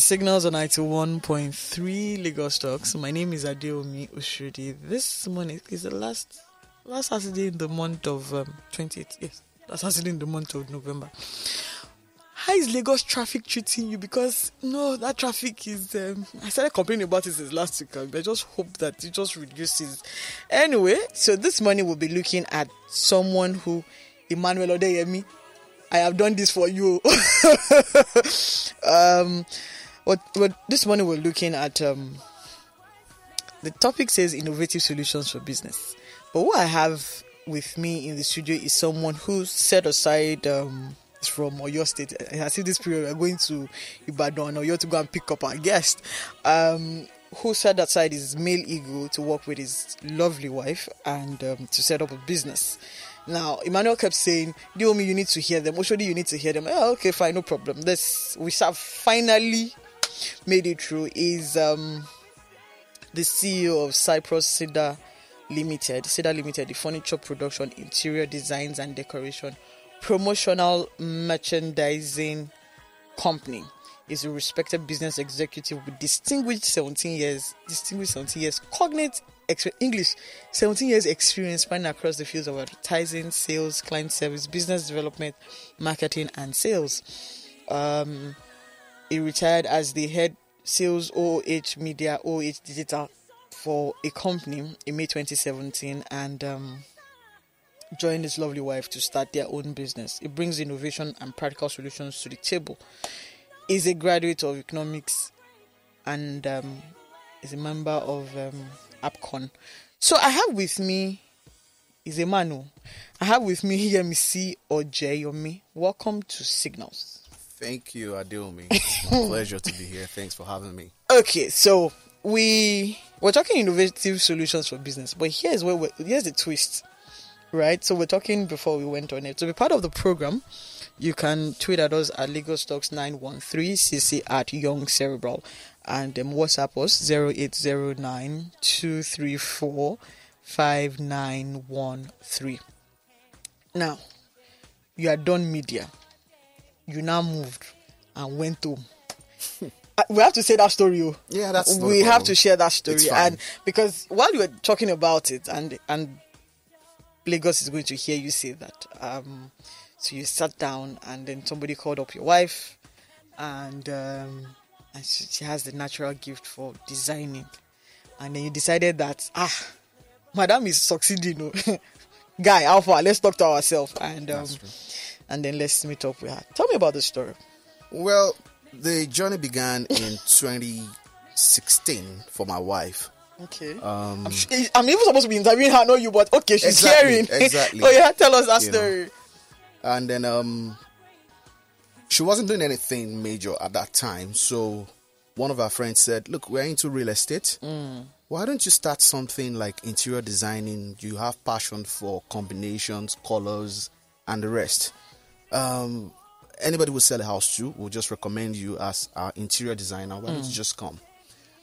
Signals on 91.3 Lagos Talks. My name is Adeomi Oshodi. This morning is the last last Saturday in the month of um, 28th. Yes, last Saturday in the month of November. How is Lagos traffic treating you? Because no, that traffic is. Um, I started complaining about since last week. but I just hope that it just reduces. Anyway, so this morning we'll be looking at someone who Emmanuel Odeyemi. I have done this for you. um, what, what this morning we're looking at um, the topic says innovative solutions for business. But what I have with me in the studio is someone who set aside um, from Oyo State. I see this period we're going to Ibadan or you to go and pick up our guest. Um, who set aside his male ego to work with his lovely wife and um, to set up a business. Now, Emmanuel kept saying, Diomi, you need to hear them. Oshodi, you need to hear them. Oh, okay, fine, no problem. This we have finally made it through. Is um, the CEO of Cyprus Cedar Limited, Cedar Limited, the furniture production, interior designs and decoration, promotional merchandising company. Is a respected business executive with distinguished 17 years, distinguished 17 years, cognate English, 17 years experience spanning across the fields of advertising, sales, client service, business development, marketing, and sales. Um, he retired as the head sales OH Media, OH Digital for a company in May 2017 and um, joined his lovely wife to start their own business. It brings innovation and practical solutions to the table. He's a graduate of economics and um, is a member of um, APCON. So I have with me is a man. I have with me Yemisi Ojeyomi. Welcome to Signals. Thank you. It's pleasure to be here. Thanks for having me. Okay, so we we're talking innovative solutions for business, but here's where we're, here's the twist, right? So we're talking before we went on it. To be part of the program, you can tweet at us at Lagos Talks 913 cc at Young Cerebral and um, WhatsApp us 0809 234 5913. Now, you are done media. You now moved and went home. Uh, we have to say that story. Oh. Yeah, that's we have to share that story, and because while you were talking about it, and and Lagos is going to hear you say that. Um, so you sat down, and then somebody called up your wife, and um, and she, she has the natural gift for designing, and then you decided that ah, madam is succeeding. Oh. Guy, Alpha, let's talk to ourselves, and um, and then let's meet up with her. Tell me about the story. Well, the journey began in 2016 for my wife. Okay. Um, I'm, I'm, even supposed to be interviewing her, not you, but okay, she's exactly, hearing. Exactly. oh yeah, tell us that you story. Know. And then um, she wasn't doing anything major at that time, so one of our friends said, "Look, we're into real estate. Mm. Why don't you start something like interior designing? You have passion for combinations, colors, and the rest." Um, anybody will sell a house to will just recommend you as our interior designer. Why don't you mm. just come?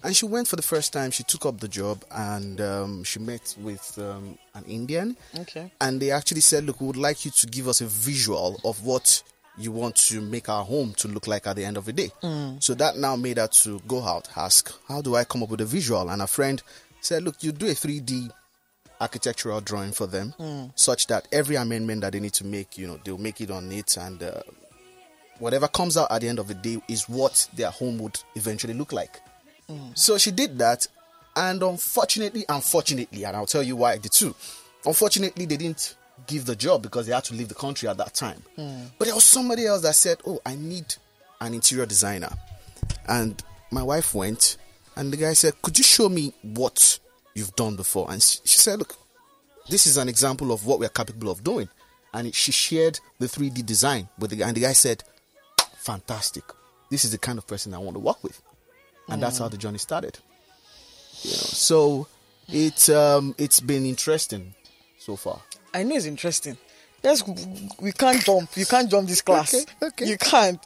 And she went for the first time. She took up the job and um, she met with um, an Indian. Okay. And they actually said, "Look, we would like you to give us a visual of what you want to make our home to look like at the end of the day." Mm. So that now made her to go out, ask, "How do I come up with a visual?" And a friend said, "Look, you do a 3D architectural drawing for them, mm. such that every amendment that they need to make, you know, they'll make it on it and." Uh, whatever comes out at the end of the day is what their home would eventually look like. Mm. So she did that, and unfortunately, unfortunately, and I'll tell you why the two. Unfortunately, they didn't give the job because they had to leave the country at that time. Mm. But there was somebody else that said, "Oh, I need an interior designer," and my wife went, and the guy said, "Could you show me what you've done before?" And she said, "Look, this is an example of what we're capable of doing." And she shared the 3D design with the guy, and the guy said, fantastic. This is the kind of person I want to work with, and mm. that's how the journey started. You know, so it's um, it's been interesting so far. I know it's interesting. Yes, we can't jump. You can't jump this class. Okay, okay. You can't.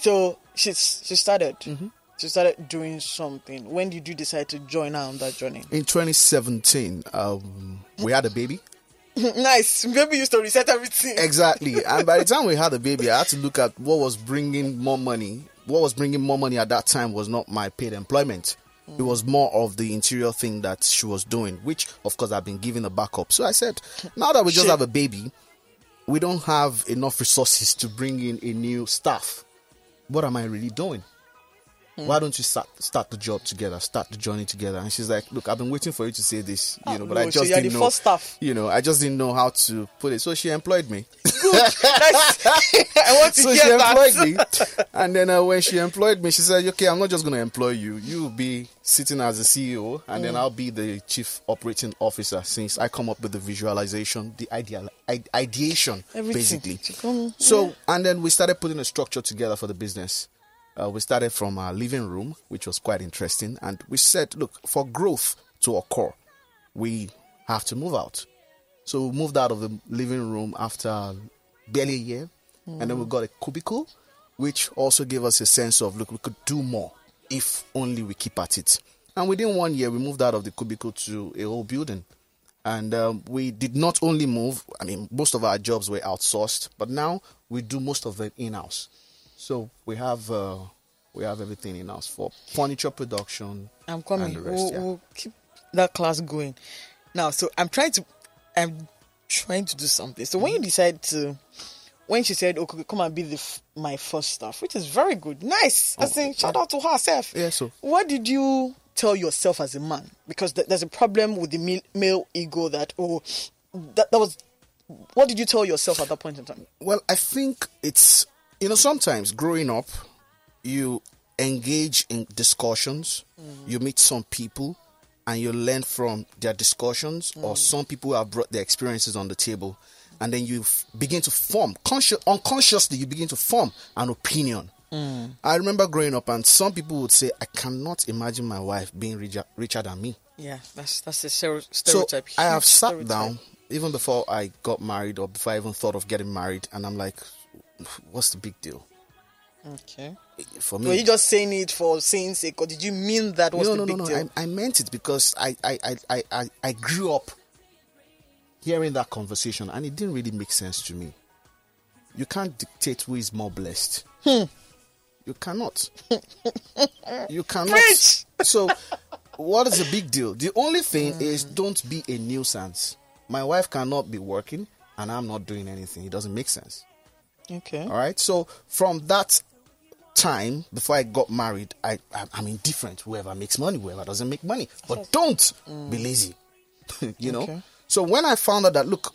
So she she started. Mm-hmm. She started doing something. When did you decide to join her on that journey? In 2017, um, we had a baby. nice. Baby used to reset everything. Exactly. and by the time we had a baby, I had to look at what was bringing more money what was bringing more money at that time was not my paid employment. It was more of the interior thing that she was doing, which of course I've been giving a backup. So I said, now that we just Shit. have a baby, we don't have enough resources to bring in a new staff. What am I really doing? Why don't you start start the job together, start the journey together? And she's like, "Look, I've been waiting for you to say this, you Ah, know, but no, I just didn't know. You know, I just didn't know how to put it. So she employed me. Nice. I want to so she that. employed me, and then uh, when she employed me, she said, "Okay, I'm not just going to employ you. You will be sitting as the CEO, and Mm. then I'll be the chief operating officer. Since I come up with the visualization, the ideal, ideation, Everything. basically. Mm, So, and then we started putting a structure together for the business. Uh, we started from our living room, which was quite interesting, and we said, look, for growth to occur, we have to move out. So we moved out of the living room after barely a year, and then we got a cubicle, which also gave us a sense of look, we could do more if only we keep at it. And within one year, we moved out of the cubicle to a whole building. And um, we did not only move, I mean, most of our jobs were outsourced, but now we do most of them in house. So we have uh, we have everything in house for furniture production. I'm coming. Rest, we'll, yeah. we'll keep that class going. Now, so I'm trying to, I'm trying to do something. So when Mm-hmm. you decide to, when she said, "Okay, come and be the f- my first staff," which is very good, nice. I think shout out to herself. Oh, Yeah, so- what did you tell yourself as a man? Because th- there's a problem with the male, male ego that oh, that that was. What did you tell yourself at that point in time? Well, I think it's you know sometimes growing up, you engage in discussions, mm. you meet some people, and you learn from their discussions, or mm. some people have brought their experiences on the table, and then you f- begin to form conscious, unconsciously, you begin to form an opinion. Mm. I remember growing up, and some people would say, "I cannot imagine my wife being richer, richer than me." Yeah, that's that's a stereo- So. I have sat stereotype. down even before I got married or before I even thought of getting married, and I'm like, what's the big deal Okay. for me? Were you just saying it for saying sake, or did you mean that was no, the no, big no, no. deal? I, I meant it because I, I, I, I, I, grew up hearing that conversation, and it didn't really make sense to me. You can't dictate who is more blessed. Hmm. You cannot. you cannot. Preach! So, what is the big deal? The only thing Hmm. is don't be a nuisance. My wife cannot be working, and I'm not doing anything. It doesn't make sense. Okay. All right. So from that time before I got married, I, I I'm indifferent. Whoever makes money, whoever doesn't make money, but don't be lazy. you know. Okay. So when I found out that look,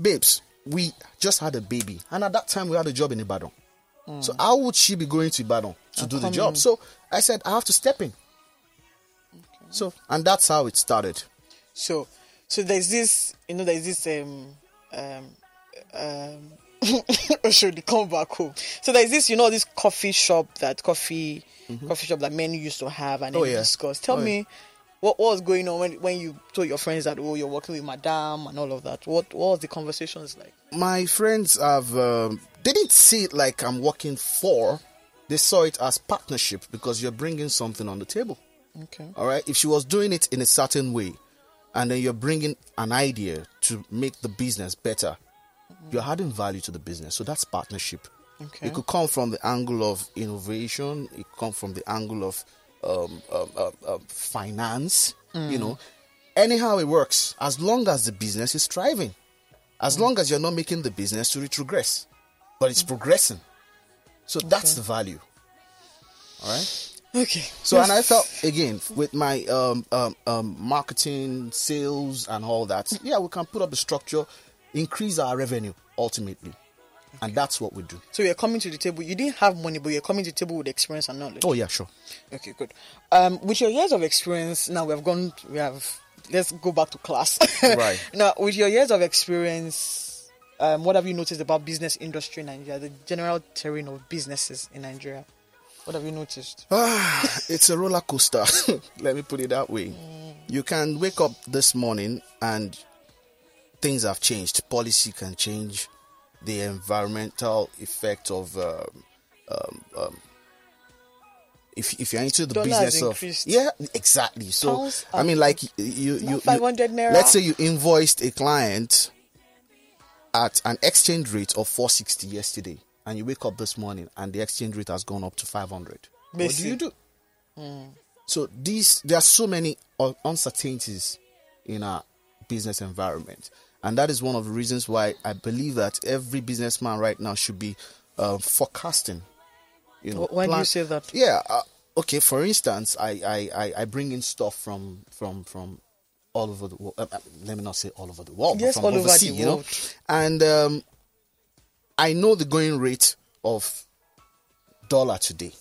babes, we just had a baby, and at that time we had a job in Ibadan. So how would she be going to Ibadan to do the job? in. So I said I have to step in. So and that's how it started. So, so there's this, you know, there's this um um um. should they come back home? So there's this, you know, this coffee shop that coffee coffee shop that men used to have and then Mm-hmm. Oh, yeah. discuss. Tell Oh, yeah. me. What, what was going on when, when you told your friends that oh you're working with madame and all of that? What what was the conversations like? my friends have um, they didn't see it like I'm working for. They saw it as partnership because you're bringing something on the table. Okay. All right. If she was doing it in a certain way, and then you're bringing an idea to make the business better, you're adding value to the business. So that's partnership. Okay. It could come from the angle of innovation. It come from the angle of um, um, um, um, finance. You know, anyhow it works. As long as the business is thriving, as long as you're not making the business to retrogress, but it's progressing. So that's the value. All right. Okay. So and I felt again with my um, um, um, marketing, sales, and all that. Yeah, we can put up a structure, increase our revenue ultimately, and that's what we do. So you're coming to the table. You didn't have money, but you're coming to the table with experience and knowledge. Oh yeah, sure. Okay, good. Um, with your years of experience, now we have gone. We have. Let's go back to class. Right. now, with your years of experience, um, what have you noticed about business industry in Nigeria? The general terrain of businesses in Nigeria. What have you noticed? it's a roller coaster. Let me put it that way. You can wake up this morning and things have changed. Policy can change. The environmental effect of um, um, um, if if you're into the Dollar business of yeah exactly. So Pounds I mean, like you you, you, you 500 naira. Let's say you invoiced a client at an exchange rate of 460 yesterday. and you wake up this morning and the exchange rate has gone up to 500. What do you do? So these there are so many uncertainties in our business environment, and that is one of the reasons why I believe that every businessman right now should be uh, forecasting. You know, Wh- why do you say that? Yeah. Uh, okay. For instance, I, I, I, I bring in stuff from from from all over the world. Uh, uh, let me not say all over the world. but Yes, from all over the overseas, you know? world. And um, I know the going rate of dollar today.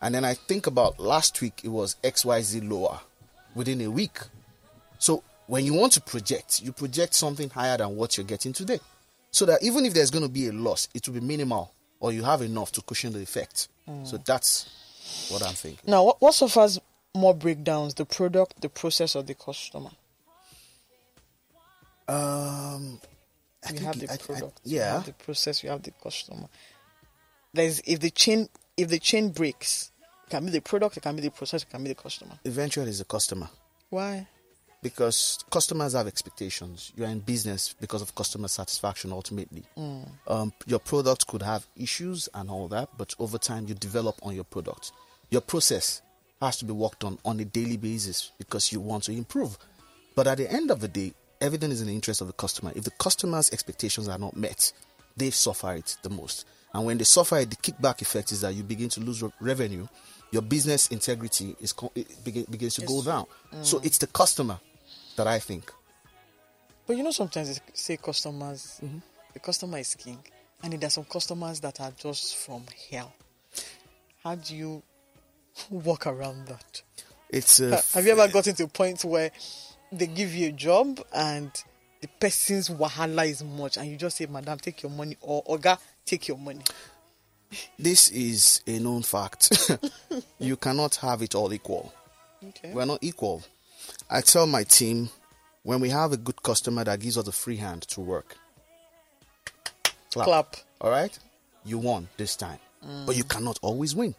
And then I think about last week, it was XYZ lower within a week. So when you want to project, you project something higher than what you're getting today. So that even if there's going to be a loss, it will be minimal or you have enough to cushion the effect. So that's what I'm thinking. Now, what, what suffers more breakdowns, the product, the process, or the customer? Um, I You have the I- I- product, you yeah. have the process, you have the customer. There's if the chain if the chain breaks, it can be the product, it can be the process, it can be the customer. Eventually, it's the customer. Why? Because customers have expectations. You're in business because of customer satisfaction ultimately. Um, your product could have issues and all that, but over time you develop on your product. Your process has to be worked on on a daily basis because you want to improve. But at the end of the day, everything is in the interest of the customer. If the customer's expectations are not met, they suffer it the most. And when they suffer it, the kickback effect is that you begin to lose re- revenue. Your business integrity is co- it begins to go down. So it's the customer that I think. But you know, sometimes they say customers, Mm-hmm. the customer is king, and there are some customers that are just from hell. How do you walk around that? It's Have you ever gotten to a point where they give you a job and the person's wahala is much, and you just say, "Madam, take your money," or "Oga, take your money"? this is a known fact. you cannot have it all equal. Okay. We're not equal. I tell my team when we have a good customer that gives us a free hand to work, clap. Clap. All right? You won this time. But you cannot always win.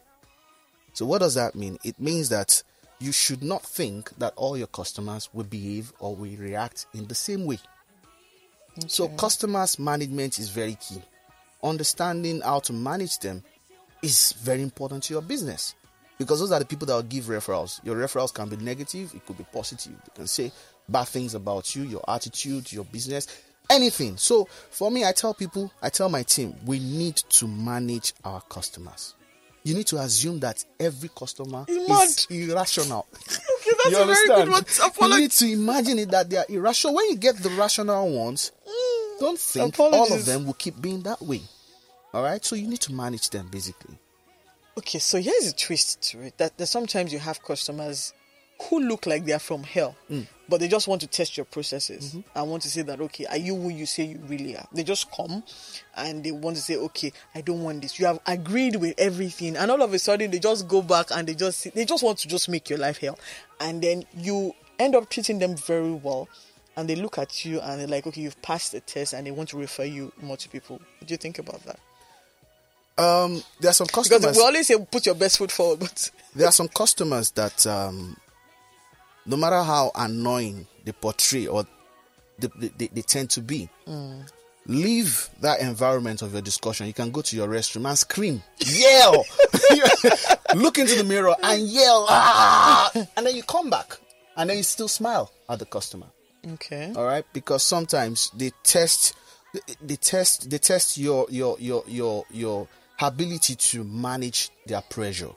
So, what does that mean? It means that you should not think that all your customers will behave or will react in the same way. So, customers management is very key. Understanding how to manage them is very important to your business because those are the people that will give referrals. Your referrals can be negative, it could be positive. They can say bad things about you, your attitude, your business, anything. So, for me, I tell people, I tell my team, we need to manage our customers. You need to assume that every customer is irrational. Okay, that's You a very good understand? one. You need to imagine it that they are irrational. When you get the rational ones, mm, don't think all of them will keep being that way. All right, so you need to manage them basically. Okay, so here's a twist to it. That, that sometimes you have customers who look like they are from hell, Mm. but they just want to test your processes Mm-hmm. and want to say that okay, are you who you say you really are? They just come and they want to say okay, I don't want this. You have agreed with everything, and all of a sudden they just go back and they just they just want to just make your life hell, and then you end up treating them very well. And they look at you and they're like, okay, you've passed the test, and they want to refer you more to people. What do you think about that? Um, there are some customers. Because we always say put your best foot forward, but there are some customers that, um, no matter how annoying they portray or they, they, they, tend to be, leave that environment of your discussion. You can go to your restroom and scream, yell, look into the mirror and yell, ah! and then you come back and then you still smile at the customer. okay. all right because sometimes they test they, they test they test your your your your your ability to manage their pressure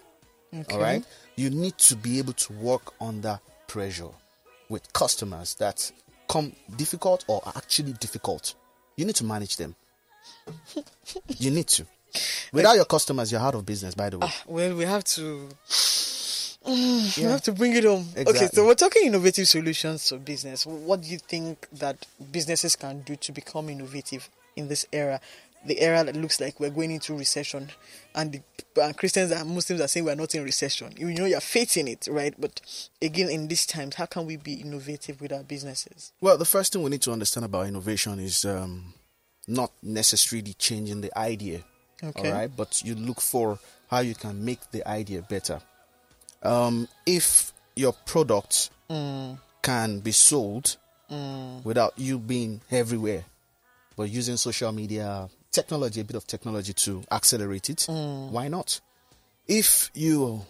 all right you need to be able to work under pressure with customers that come difficult or are actually difficult you need to manage them you need to without your customers you're out of business by the way ah, Well, we have to. We have to bring it home. Okay, so we're talking innovative solutions to business. What do you think that businesses can do to become innovative in this era? The era that looks like we're going into recession, and the and Christians and Muslims are saying we're not in recession. You know, you're facing it, right? But again, in these times, how can we be innovative with our businesses? Well, the first thing we need to understand about innovation is um, not necessarily changing the idea. Okay. All right, but you look for how you can make the idea better. Um, if your product can be sold without you being everywhere, but using social media, technology, a bit of technology to accelerate it, mm. why not? If you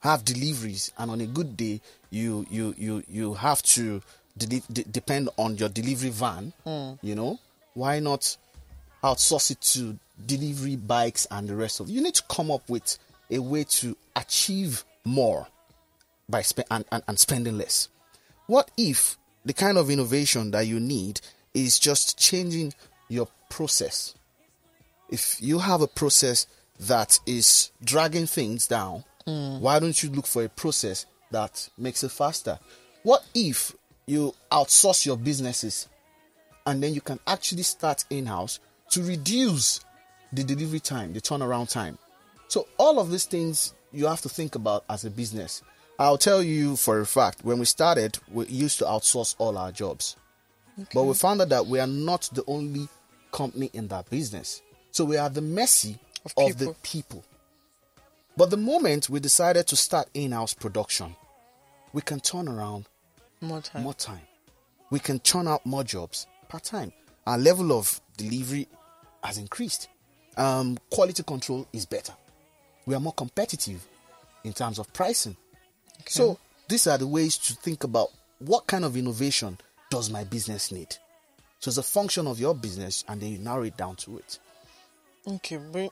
have deliveries and on a good day you you you you have to deli- de- depend on your delivery van, mm. you know, why not outsource it to delivery bikes and the rest of you need to come up with a way to achieve more by spe- and, and, and spending less. What if the kind of innovation that you need is just changing your process if you have a process that is dragging things down mm. why don't you look for a process that makes it faster? What if you outsource your businesses and then you can actually start in-house to reduce the delivery time the turnaround time? So all of these things you have to think about as a business. I'll tell you for a fact when we started we used to outsource all our jobs. But we found out that we are not the only company in that business so we are the mercy Of of, the people. but the moment we decided to start in-house production we can turn around More time. more time. We can churn out more jobs per time. Our level of delivery has increased. Um, quality control is better. We are more competitive in terms of pricing. So these are the ways to think about what kind of innovation does my business need. So it's a function of your business, and then you narrow it down to it. Okay, but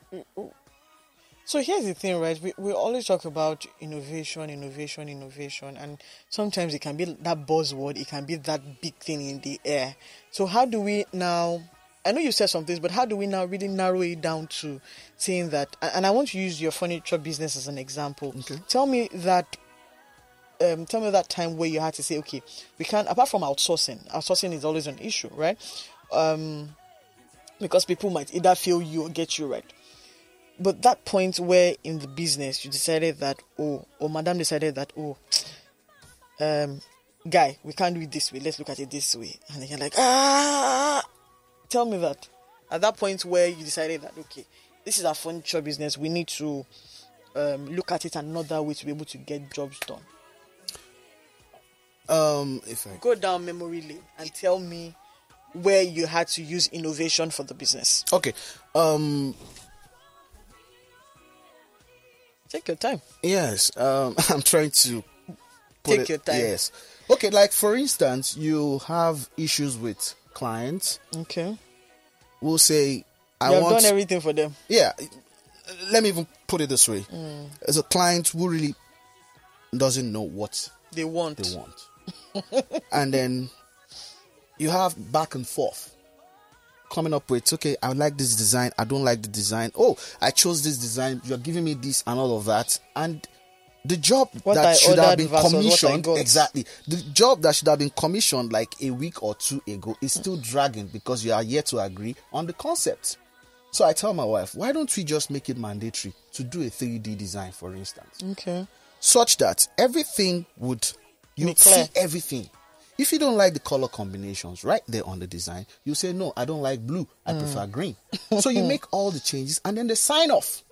so here's the thing, right? We we always talk about innovation, innovation, innovation, and sometimes it can be that buzzword, it can be that big thing in the air. So how do we now? I know you said some things, but how do we now really narrow it down to saying that? and- And I want to use your furniture business as an example. Okay. Tell me that um, tell me that time where you had to say, okay, we can't, apart from outsourcing, outsourcing is always an issue, right? Um, because people might either fail you or get you right. But that point where in the business you decided that, oh, or madam decided that, oh, um, guy, we can't do it this way, let's look at it this way. And then you're like, ah, tell me that. At that point where you decided that, okay, this is our furniture business, we need to um, look at it another way to be able to get jobs done. Um, if I go down memory lane and tell me where you had to use innovation for the business. okay, um, Take your time. Yes, um, I'm trying to put Take it- your time. Yes. Okay, like for instance, you have issues with clients. Okay. We'll say, I you have want. done everything for them. yeah. Let me even put it this way: Mm. as a client who really doesn't know what They want. they want, and then you have back and forth coming up with okay i like this design i don't like the design. Oh i chose this design you're giving me this and all of that. And the job What that I should have been versus what I commissioned exactly. The job that should have been commissioned like a week or two ago is still dragging because you are yet to agree on the concept. So i tell my wife why don't we just make it mandatory to do a 3d design for instance? Okay. such that everything would you see everything. If you don't like the color combinations right there on the design, you say no, I don't like blue. I hmm. prefer green. so you make all the changes and then they sign off.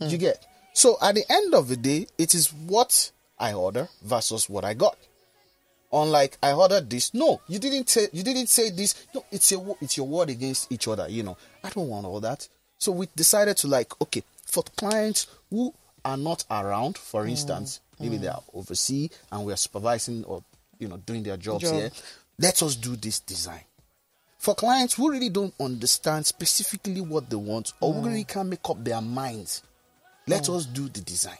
Hmm. You get. So at the end of the day, it is what I order versus what I got. Unlike I ordered this, no, you didn't say you didn't say this. No, it's your it's your word against each other. You know, I don't want all that. So we decided to like, okay, for clients who are not around, for hmm. instance, maybe they are overseas and we are supervising or you know doing their jobs Job. here. Let us do this design. For clients who really don't understand specifically what they want or who really can't make up their minds, let us do the design.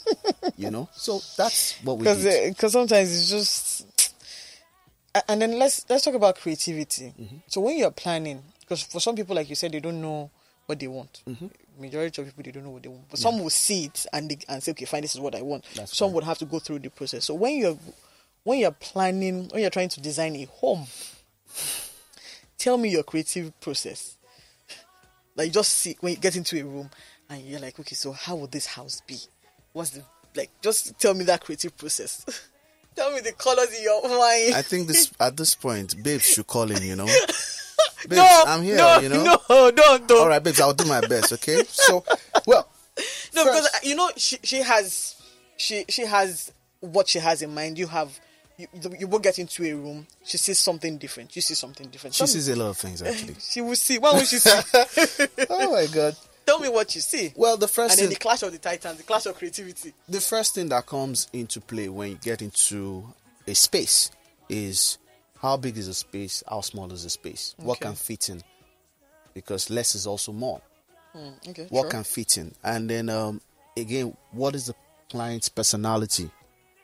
you know, so that's what we Because did. because sometimes it's just. And then let's let's talk about creativity. Mm-hmm. So when you're planning, because for some people, like you said, they don't know what they want. Mm-hmm. Majority of people they don't know what they want, but some will see it and they, and say, okay, fine, this is what I want. That's some would have to go through the process. So when you're when you're planning, when you're trying to design a home, tell me your creative process. Like you just see when you get into a room and you're like, okay, so how would this house be? What's the like? Just tell me that creative process. tell me the colors in your mind. I think this at this point, babes should call in. You know, babes, no, I'm here. No, you know, no, don't, don't. all right, babes, I'll do my best. Okay, so well, No, first- because you know she she has she she has what she has in mind. You have you, you both get into a room. She sees something different. You see something different. She Tell me- sees a lot of things actually. She will see. What will she see? oh my god. Tell me what you see. Well, the first and then thing, the clash of the titans, the clash of creativity. the first thing that comes into play when you get into a space is how big is the space, how small is the space, what can fit in, because less is also more. Okay. What sure. can fit in, and then um, again, what is the client's personality?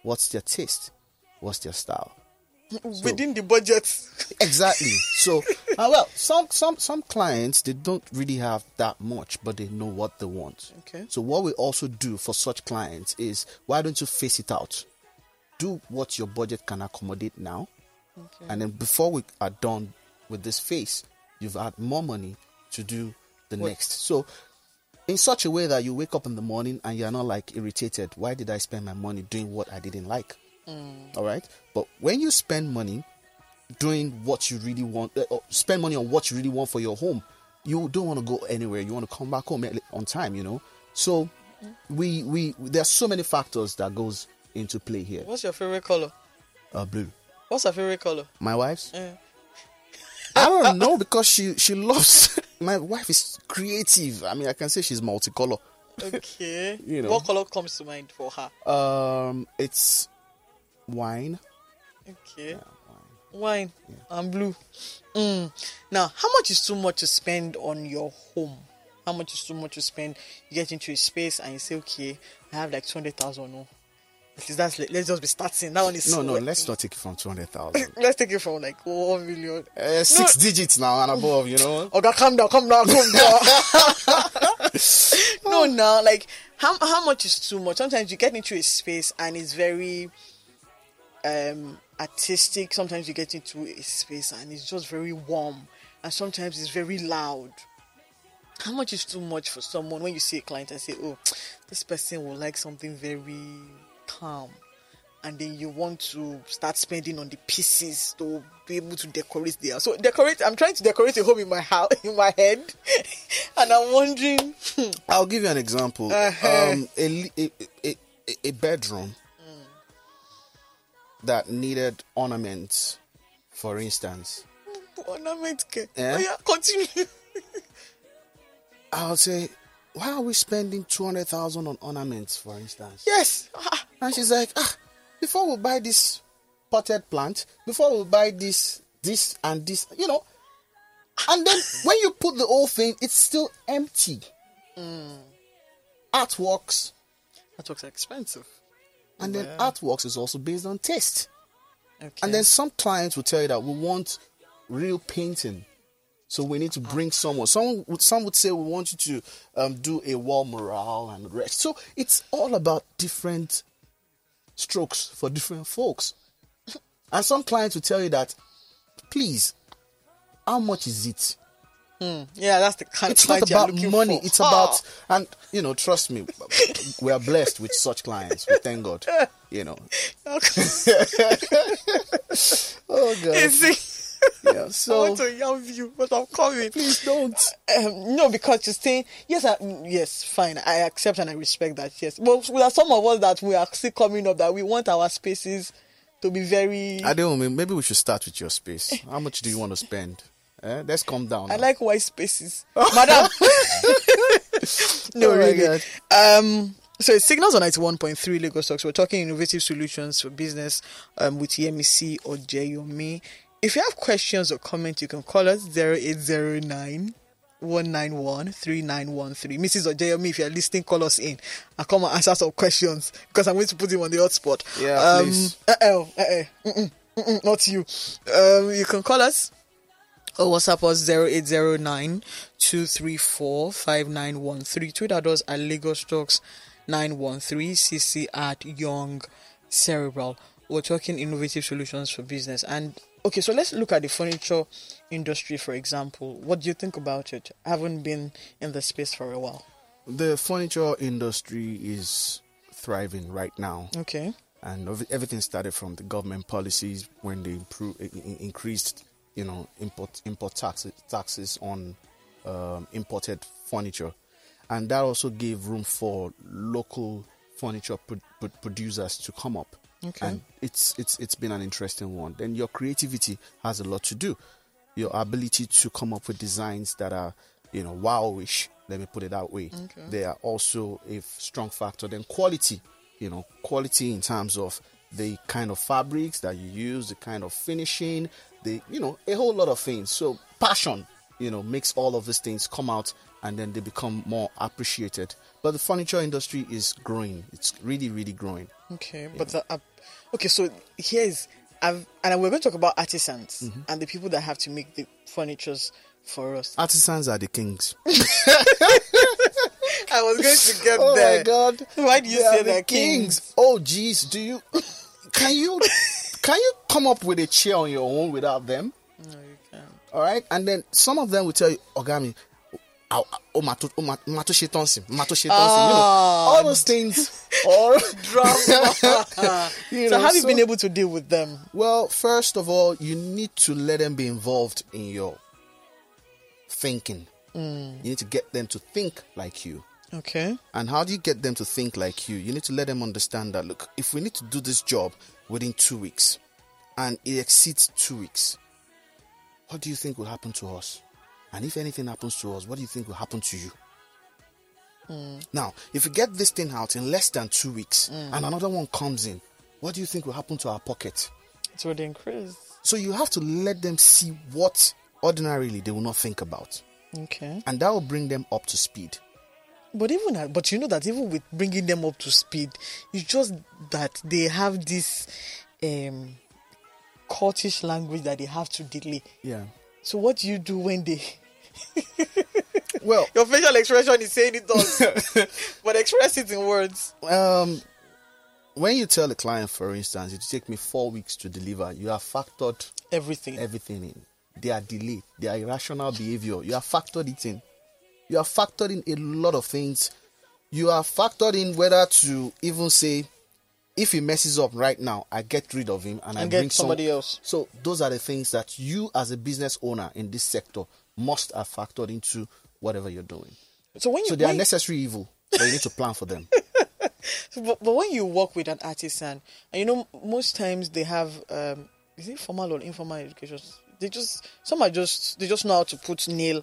What's their taste? What's their style? within the budget? Exactly. So, uh, well, some some some clients they don't really have that much, but they know what they want. Okay. So, what we also do for such clients is why don't you face it out? Do what your budget can accommodate now, and then before we are done with this phase, you've had more money to do the What- next. So, in such a way that you wake up in the morning and you're not like irritated. Why did I spend my money doing what I didn't like? All right. But when you spend money doing what you really want, uh, spend money on what you really want for your home, you don't want to go anywhere. You want to come back home on time. You know. So we we there are so many factors that goes into play here. What's your favorite color? Uh, blue. What's her favorite color? My wife's. Eh. I don't know because she she loves. My wife is creative. I mean, I can say she's multicolor. Okay. You know. What color comes to mind for her? Um, it's wine. Okay. Wine and blue. Mm. Now, how much is too much to spend on your home? How much is too much to spend? You get into a space and you say, okay, I have like 200,000. No. At least that's, let's just be starting. That one is No, no, sweat. let's not take it from two hundred thousand. Let's take it from like 1 million. Uh, six digits now and above, you know. Okay, calm down, calm down, calm down. no, now, like, how, how much is too much? Sometimes you get into a space and it's very um artistic. Sometimes you get into a space and it's just very warm, and sometimes it's very loud. How much is too much for someone when you see a client and say, "Oh, this person will like something very calm," and then you want to start spending on the pieces to be able to decorate there. So decorate. I'm trying to decorate a home in my house, in my head, and I'm wondering. hmm, I'll give you an example. Uh-huh. Um, a, a, a, a bedroom that needed ornaments, for instance. ornament care. Eh? Oh, yeah, continue. I'll say, why are we spending two hundred thousand on ornaments, for instance? yes. And she's like, ah, before we buy this potted plant, before we buy this, this and this, you know. And then when you put the whole thing, it's still empty. Artworks, Artworks looks expensive. And then artworks is also based on taste. Okay. And then some clients will tell you that we want real painting. So we need to bring someone. Some would, some would say we want you to um, do a wall mural and rest. So it's all about different strokes for different folks. And some clients will tell you that, please, how much is it? Yeah, that's the kind It's of not client you're about money. for. It's Ah. about, and you know, trust me, we are blessed with such clients. We thank God. You know. Oh God. Yeah. I want to yell you, but I'm coming. please don't. Um, no, because you're saying yes, I, yes, fine. I accept and I respect that. Yes, but there are some of us that we are still coming up that we want our spaces to be very. I don't know. Maybe we should start with your space. How much do you want to spend? Eh? Let's calm down. I now. like white spaces, madam. no, Oh really. Um, so signals on ninety one point three Lagos Talks. We're talking innovative solutions for business um, with Yemisi Ojeyomi. If you have questions or comments, you can call us 0809 191 3913. Mrs. Ojeyomi, if you're listening, call us in I come and answer some questions because I'm going to put him on the hot spot. Yeah, um, please. Uh-oh, uh-uh, mm-mm, mm-mm, not you. Um, you can call us or WhatsApp us 0809 234 5913. Twitter does at Lagos Talks 913. CC at Young Cerebral. We're talking innovative solutions for business. And okay, so let's look at the furniture industry, for example. What do you think about it? I haven't been in the space for a while. the furniture industry is thriving right now, Okay. and everything started from the government policies when they improve, increased, you know, import import taxes taxes on um, imported furniture, and that also gave room for local furniture pro- pro- producers to come up Okay. And it's it's it's been an interesting one. Then your creativity has a lot to do. Your ability to come up with designs that are, you know, wowish. Let me put it that way. Okay. They are also a strong factor. Then quality, you know, quality in terms of the kind of fabrics that you use, the kind of finishing, the you know, a whole lot of things. So passion, you know, makes all of these things come out and then they become more appreciated. But the furniture industry is growing. It's really, really growing. Okay, but the, uh, okay, so here's I've, and we're going to talk about artisans Mm-hmm. and the people that have to make the furnitures for us. Artisans are the kings. I was going to get Oh there. my god. Why do you They say the they're kings? Oh jeez, do you can you can you come up with a chair on your own without them? No, you can't. All right, and then some of them will tell you, "Ogami, oh oh my, my to shit on him, my to shit on him." You know, Ah. all those things. Or Drama. You know, so have you so- been able to deal with them? well, first of all, you need to let them be involved in your thinking. Mm. You need to get them to think like you. Okay. And how do you get them to think like you? You need to let them understand that look, if we need to do this job within two weeks and it exceeds two weeks, what do you think will happen to us? And if anything happens to us, what do you think will happen to you? Hmm. Now, if we get this thing out in less than two weeks hmm. and another one comes in, what do you think will happen to our pocket? It would increase. So you have to let them see what ordinarily they will not think about. Okay. And that will bring them up to speed. But even but you know that even with bringing them up to speed, it's just that they have this um cultish language that they have to delay. Yeah. So what do you do when they Well, your facial expression is saying it all, but express it in words. Um, when you tell a client, for instance, it take me four weeks to deliver, you have factored Everything. everything in. They are delayed. They are irrational behavior. You have factored it in. You have factored in a lot of things. You have factored in whether to even say, if he messes up right now, I get rid of him and, I And bring somebody some, else. So those are the things that you, as a business owner in this sector, must have factored into whatever you're doing. So when you So they are when- necessary evil, but you need to plan for them. but, but when you work with an artisan, and you know most times they have um, is it formal or informal education? They just some are just they just know how to put nail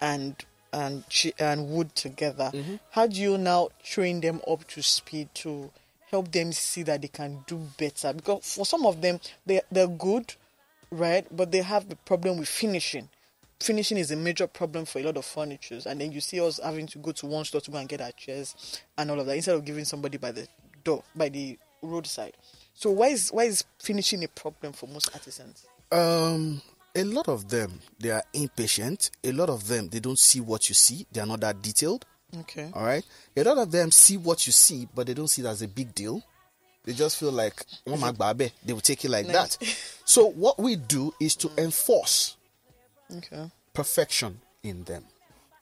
and and chi- and wood together. How do you now train them up to speed to help them see that they can do better? Because for some of them they they're good, right? But they have the problem with finishing. Finishing is a major problem for a lot of furnitures, and then you see us having to go to one store to go and get our chairs and all of that instead of giving somebody by the door, by the roadside. So why is why is finishing a problem for most artisans? Um, a lot of them they are impatient. A lot of them they don't see what you see. They are not that detailed. Okay. All right. A lot of them see what you see, but they don't see it as a big deal. They just feel like "Oh my babe," they will take it like that. So what we do is to enforce Okay. perfection in them.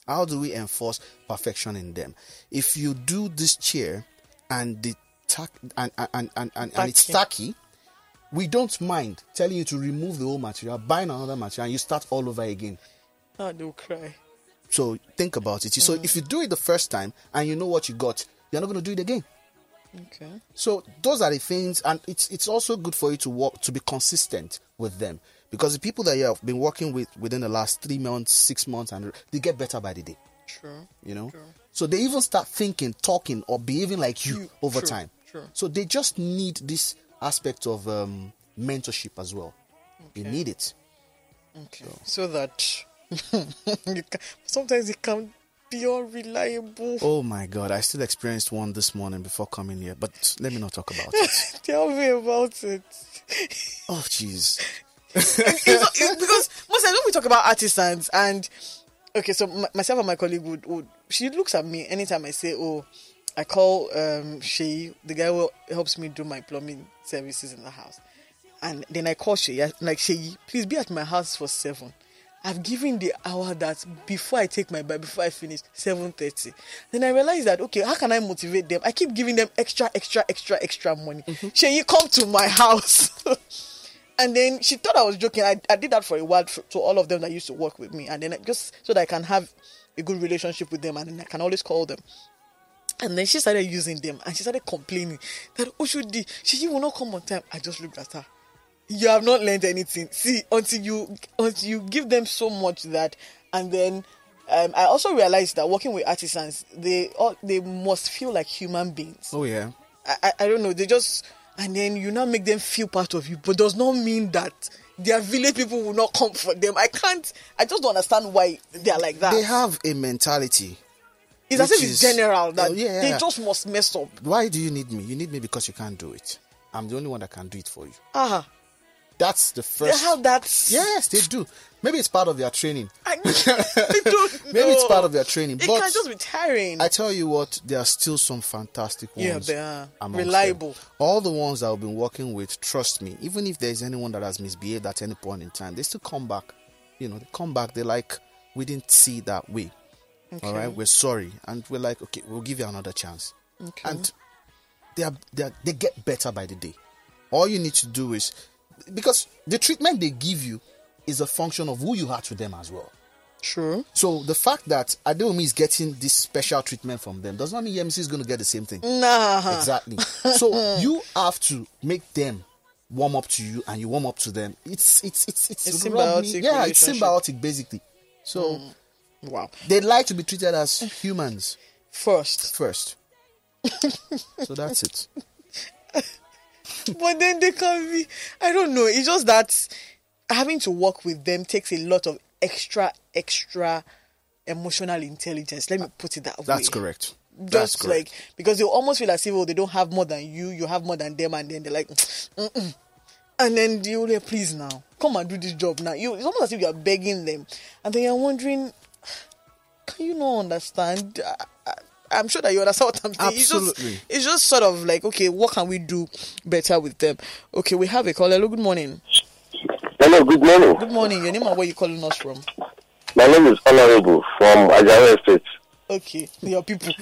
How do we enforce perfection in them? If you do this chair and the tack and and, and, and, and, and it's tacky, we don't mind telling you to remove the old material, buy another material, and you start all over again. Ah, oh, they'll cry. So think about it. So mm. if you do it the first time and you know what you got, you're not going to do it again. Okay. So those are the things, and it's it's also good for you to work to be consistent with them because the people that you have been working with within the last three months, six months, and they get better by the day. True. You know, True. so they even start thinking, talking, or behaving like you You- over true, time. true. So they just need this aspect of um, mentorship as well. Okay. need it. Okay. So, that you can, sometimes it can be unreliable. Oh my God! I still experienced one this morning before coming here, but let me not talk about it. Tell me about it. oh jeez. Because most times when we talk about artisans and okay, so myself and my colleague would, would she looks at me anytime I say, "Oh, I call um Shay, the guy who helps me do my plumbing services in the house," and then I call Shay, I'm like Shay, please be at my house for seven. I've given the hour that before I take my bite, before I finish, seven thirty. Then I realized that okay, how can I motivate them? I keep giving them extra, extra, extra, extra money. Shay, you come to my house. And then she thought I was joking. I, I did that for a while to, to all of them that used to work with me. And then I, just so that I can have a good relationship with them and then I can always call them. And then she started using them and she started complaining that Oshodi, she will not come on time. I just looked at her. You have not learned anything. See, until you until you give them so much that and then um, I also realized that working with artisans, they all they must feel like human beings. Oh yeah. I, I, I don't know, they just and then you now make them feel part of you, but does not mean that their village people will not come for them. I can't I just don't understand why they are like that. They have a mentality. It's as if it's general that Oh, yeah. they just must mess up. Why do you need me? You need me because you can't do it. I'm the only one that can do it for you. Ah, That's the they first. have that. Yes, they do. Maybe it's part of their training. I, I don't Maybe it's part of their training. It but can just be tiring. I tell you what, there are still some fantastic ones. Yeah, they are. Reliable. them. All the ones that I've been working with, trust me, even if there's anyone that has misbehaved at any point in time, they still come back. You know, they come back, they're like, we didn't see that way. All right, we're sorry. And we're like, okay, we'll give you another chance. Okay. And they, are, they, are, they get better by the day. All you need to do is, because the treatment they give you is a function of who you are to them as well. True. So the fact that Adeomi is getting this special treatment from them does not mean Yemisi is going to get the same thing. Nah. Exactly. so you have to make them warm up to you, and you warm up to them. It's it's it's it's, It's symbiotic Yeah, it's. Mm. symbiotic basically. So Wow. they like to be treated as humans First. first. so that's it. but then they can be i don't know it's just that having to work with them takes a lot of extra extra emotional intelligence let me put it that way That's correct. That's just correct. like because they almost feel as if oh they don't have more than you you have more than them and then they're like Mm-mm. and then you like please now come and do this job now you it's almost as if you're begging them and then you're wondering can you not understand I, I, I'm sure that you understand what I'm saying. It's Absolutely. just, it's just sort of like, okay, what can we do better with them? Okay, we have a call. Hello, good morning. Hello, good morning. Good morning. Your name and where you calling us from? My name is Honorable from Ajao Estate. Okay, your people.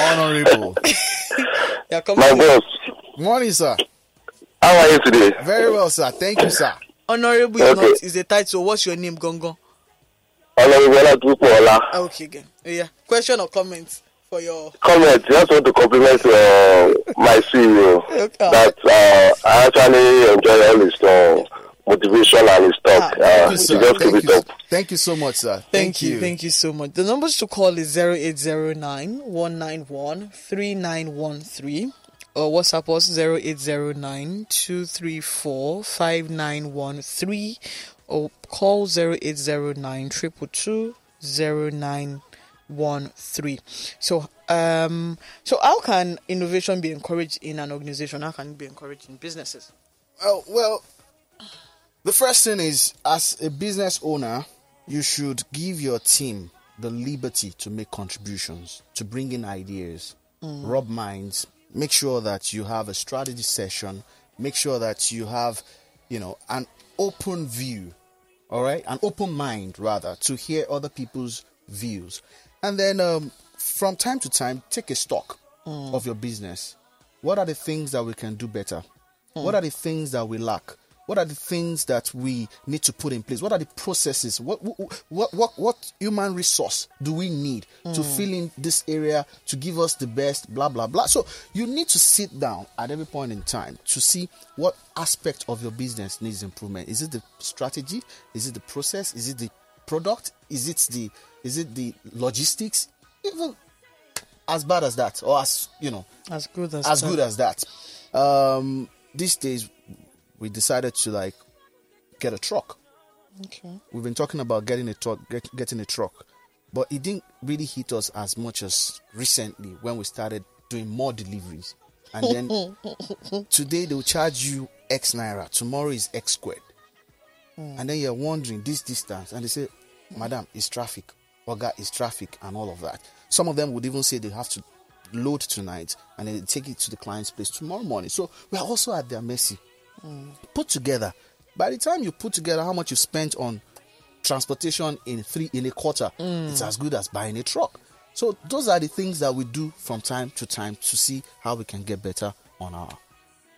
Honorable. You're coming. My in. boss, Morning, sir. how are you today? Very well, sir. Thank you, sir. Honorable is Okay. not is the title. What's your name, Gongo? Honorable Olatupo Ola. Okay, again. Yeah. Question or comment for your Comment, I just want to compliment uh, my CEO Okay. that uh, I actually enjoy all his uh, motivation and his talk. Ah, uh, Thank you, he sir. just keep Thank it up. Thank you so much, sir. Thank, you. Thank you so much. The numbers to call is 0809 191 3913 or WhatsApp us 0809 234 5913 or call 0809 0913. So, um, so how can innovation be encouraged in an organization? How can it be encouraged in businesses? Oh, well, the first thing is as a business owner, you should give your team the liberty to make contributions, to bring in ideas, rub minds, make sure that you have a strategy session, make sure that you have, you know, an open view, all right, an open mind rather, to hear other people's views. And then um, from time to time, take a stock of your business. What are the things that we can do better? What are the things that we lack? What are the things that we need to put in place? What are the processes? What what what what human resource do we need to fill in this area to give us the best? Blah blah blah. So you need to sit down at every point in time to see what aspect of your business needs improvement. Is it the strategy? Is it the process? Is it the product? Is it the is it the logistics? Even as bad as that, or as you know, As good as as that. good as that. Um, these days, we decided to like get a truck. Okay. We've been talking about getting a truck, get, getting a truck, but it didn't really hit us as much as recently when we started doing more deliveries. And then today they'll charge you X naira. Tomorrow is X squared. Hmm. And then you're wondering this distance, and they say, "Madam, it's traffic. Oga, it's traffic," and all of that. Some of them would even say they have to load tonight and then take it to the client's place tomorrow morning. So we are also at their mercy. Put together. By the time you put together how much you spent on transportation in three in a quarter, it's as good as buying a truck. So those are the things that we do from time to time to see how we can get better on our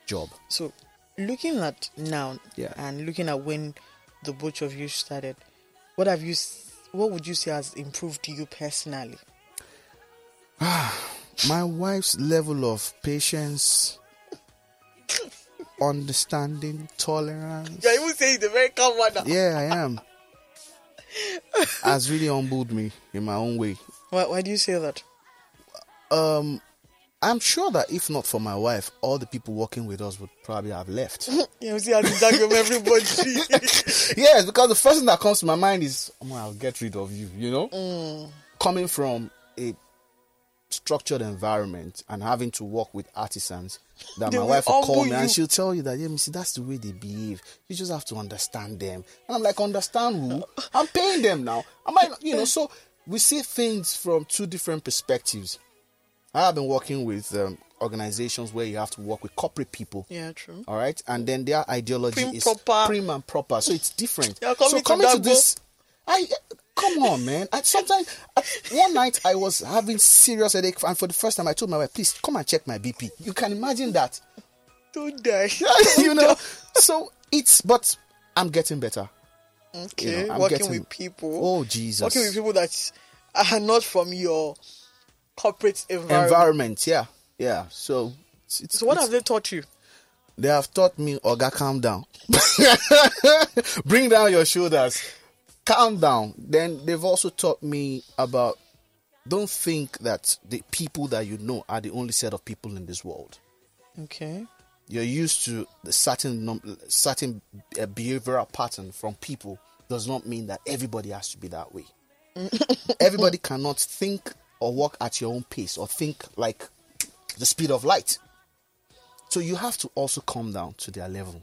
job. So, looking at now Yeah. and looking at when the both of you started, what have you? What would you say has improved you personally? Ah my wife's level of patience, understanding, tolerance. You're even saying the very calm manner. Yeah, I am. Has really humbled me in my own way. Why, why do you say that? Um, I'm sure that if not for my wife, all the people working with us would probably have left. You see how to juggle everybody. yes, because the first thing that comes to my mind is, oh, I'll get rid of you, you know? Coming from a structured environment and having to work with artisans that They my wife will call me you. and she'll tell you that, yeah, see, that's the way they behave. You just have to understand them. And I'm like, understand who? I'm paying them now. Am I, you know, so we see things from two different perspectives. I have been working with um, organizations where you have to work with corporate people. yeah, true. All right, and then their ideology Prim is proper. prim and proper, so it's different. You're coming so to coming to this, I come on, man. I, sometimes I, one night I was having serious headache, and for the first time I told my wife, "Please come and check my BP." You can imagine that, Don't die. you know. So it's, but I'm getting better. Okay, You know, I'm working getting- with people. Oh Jesus! Working with people that are not from your corporate environment. Environment, yeah, yeah. So, it's, it's, So what have they taught you? They have taught me, Oga, calm down. Bring down your shoulders. Calm down. Then they've also taught me about don't think that the people that you know are the only set of people in this world. Okay. You're used to the certain num- certain uh, behavioral pattern from people does not mean that everybody has to be that way. everybody cannot think or walk at your own pace or think like the speed of light. So you have to also come down to their level.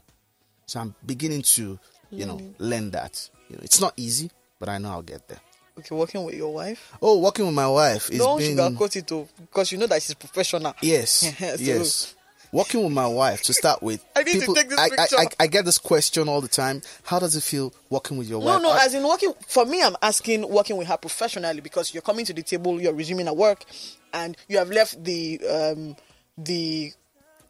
So I'm beginning to, you know, learn that. You know, it's not easy, but I know I'll get there. Okay, working with your wife. Oh, working with my wife is Don't been sugarcoat it though, because you know that she's professional. Yes, So- yes. Working with my wife to start with. I need to take this I, I, picture. I, I get this question all the time. How does it feel working with your No, wife? no, no. as in working for me, I'm asking working with her professionally because you're coming to the table, you're resuming at work, and you have left the um the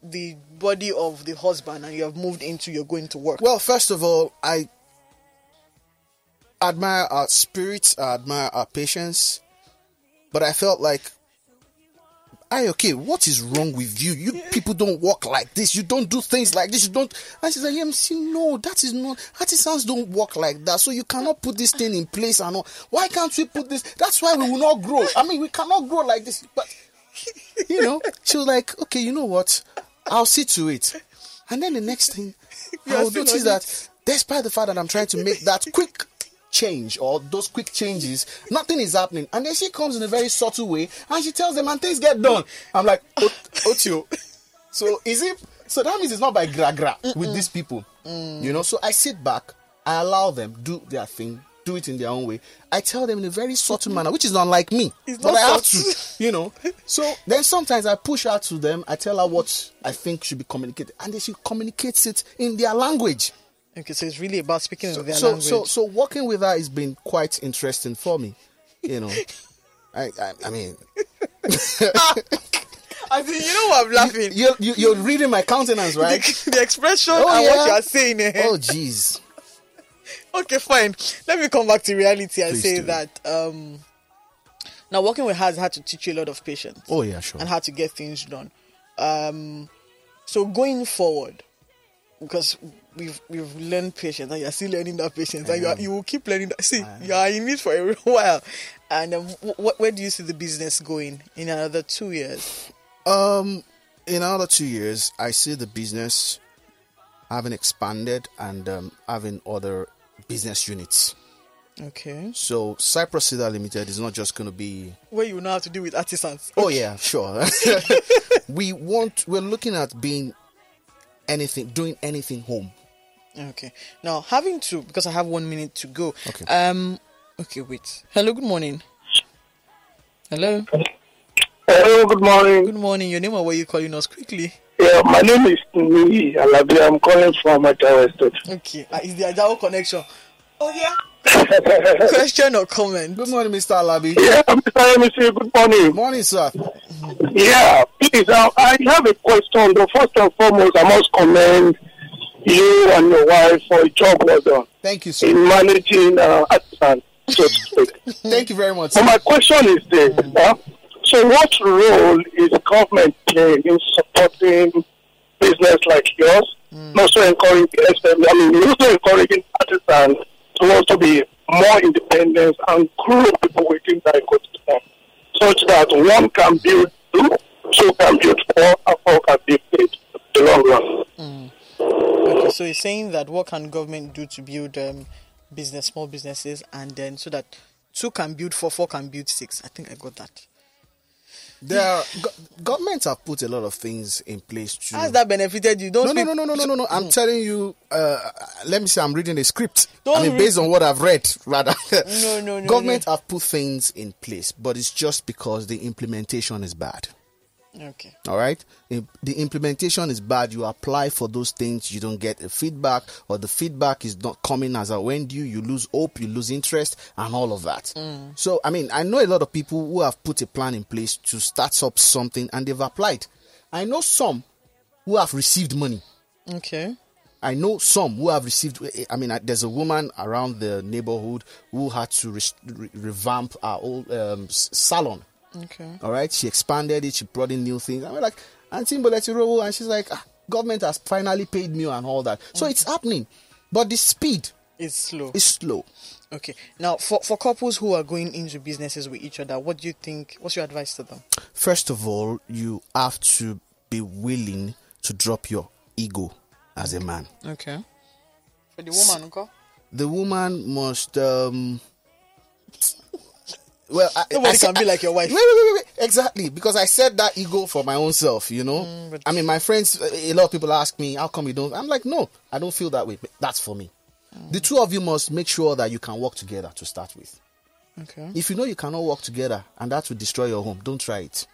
the body of the husband and you have moved into you're going to work. Well, first of all, I admire our spirit, I admire our patience, but I felt like, I okay, what is wrong with you? You people don't walk like this. You don't do things like this. You don't. And she's like, yeah, see, no, that is not. Artisans don't walk like that. So you cannot put this thing in place and all. Why can't we put this? That's why we will not grow. I mean, we cannot grow like this. But you know, she was like, okay, you know what? I'll see to it. And then the next thing, I will notice that despite the fact that I'm trying to make that quick change or those quick changes, nothing is happening. And then she comes in a very subtle way and she tells them and things get done. I'm like, "Ot- Otio. So is it so that means it's not by gra gra with these people. Mm. You know, so I sit back, I allow them do their thing, do it in their own way. I tell them in a very subtle manner, which is unlike me. It's but not I have to, you know. So then sometimes I push out to them, I tell her what I think should be communicated, and then she communicates it in their language. Okay, so it's really about speaking in their So language. so so working with her has been quite interesting for me. You know. I, I I mean I mean, you know what I'm laughing. you you you're reading my countenance, right? the, the expression Oh, and yeah? what you are saying. eh? Oh jeez. Okay, fine. Let me come back to reality and Please say do. that um now working with her has had to teach you a lot of patience. Oh yeah, sure. and how to get things done. Um, so going forward, because we've we've learned patience, and you're still learning that patience, and you are, you will keep learning that. See, you are in it for a while. And um, wh- where do you see the business going in another two years? Um, in another two years, I see the business having expanded and um, having other business units. Okay, So Cyprus Cedar Limited is not just going to be. where you know how to deal with artisans. Oh yeah, sure. we want. We're looking at being anything, doing anything home. Okay, now having to because I have one minute to go. Okay. Um. Okay, wait. Hello. Good morning. Hello. Hello, good morning. Good morning. Your name or where you calling us quickly? Yeah, my name is Nui Alabi. I'm calling from Atawa State. Okay, uh, is the Ajao connection? Oh yeah. Question or comment? Good morning, Mr. Alabi. yeah, Mr. MC, good morning. Morning, sir. Yeah, please, uh, I have a question. The first and foremost, I must commend you and your wife for a job well done Thank you, sir. in managing uh, artisans, so to speak. Thank you very much. Sir. my question is this: uh, So, what role is government playing in supporting business like yours? Mm. Also encouraging SME, I mean, also encouraging artisans to also be more independent and grow people within the ecosystem, such that one can build two, two can build four, and four can be paid the long run. Mm. Okay, so you're saying that what can government do to build um, business, small businesses, and then so that two can build four, four can build six. I think I got that. There, are, go- governments have put a lot of things in place to. Has that benefited you? Don't no, no, no, no, no, no, no, no. I'm Mm. telling you. Uh, let me say, I'm reading a script. Don't I mean, read- based on what I've read, rather. No, no, no, Government have put things in place, but it's just because the implementation is bad. Okay. All right. Im- The implementation is bad. You apply for those things, you don't get a feedback, or the feedback is not coming as a when due. You lose hope, you lose interest, and all of that. So, I mean, I know a lot of people who have put a plan in place to start up something, and they've applied. I know some who have received money. Okay. I know some who have received. I mean, there's a woman around the neighborhood who had to re- re- revamp our old um, salon. Okay. All right, she expanded it. She brought in new things. I'm like, and we're like, Auntie Mboletirowo, and she's like, ah, government has finally paid me and all that. So it's happening, but the speed is slow. is slow. Okay. Now, for, for couples who are going into businesses with each other, what do you think? What's your advice to them? First of all, you have to be willing to drop your ego as a man. Okay. For the woman, okay? The woman must. um well, I, Nobody I said- can be like your wife. Wait, wait, wait, wait. Exactly, because I said that ego for my own self. You know, Mm, but- I mean, my friends. A lot of people ask me, "How come you don't?" I'm like, "No, I don't feel that way." That's for me. Mm. The two of you must make sure that you can work together to start with. Okay. If you know you cannot work together and that will destroy your home, don't try it.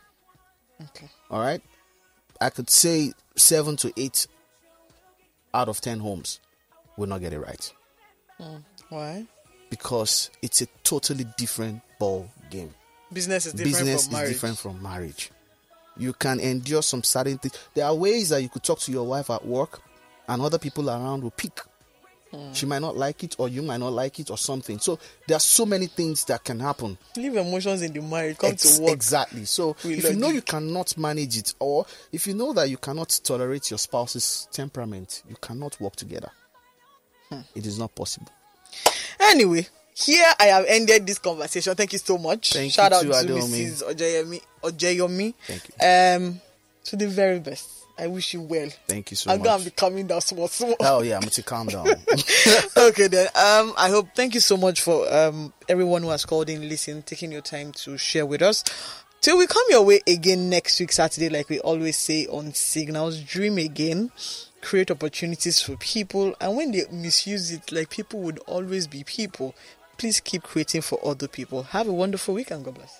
Okay. All right. I could say seven to eight out of ten homes will not get it right Why? because it's a totally different ball game. Business is different Business from is marriage. different from marriage. You can endure some certain things. There are ways that you could talk to your wife at work, and other people around will pick. Hmm. She might not like it, or you might not like it, or something. So there are so many things that can happen. Leave emotions in the marriage. Come Ex- to work. Exactly. So We if you know logic. you cannot manage it, or if you know that you cannot tolerate your spouse's temperament, you cannot work together. Hmm. It is not possible. Anyway, here I have ended this conversation. Thank you so much. Thank you Shout out to Adeomi. Mrs. Ojeyomi. Ojeyomi. Thank you. Um, to the very best. I wish you well. Thank you so much. I'm gonna be coming down small, small. Oh yeah, I'm going to calm down. okay then. Um, I hope. Thank you so much for um everyone who has called in, listened, taking your time to share with us. Till we come your way again next week Saturday, like we always say on Signals, dream again, create opportunities for people, and when they misuse it, like people would always be people. Please keep creating for other people. Have a wonderful week and God bless.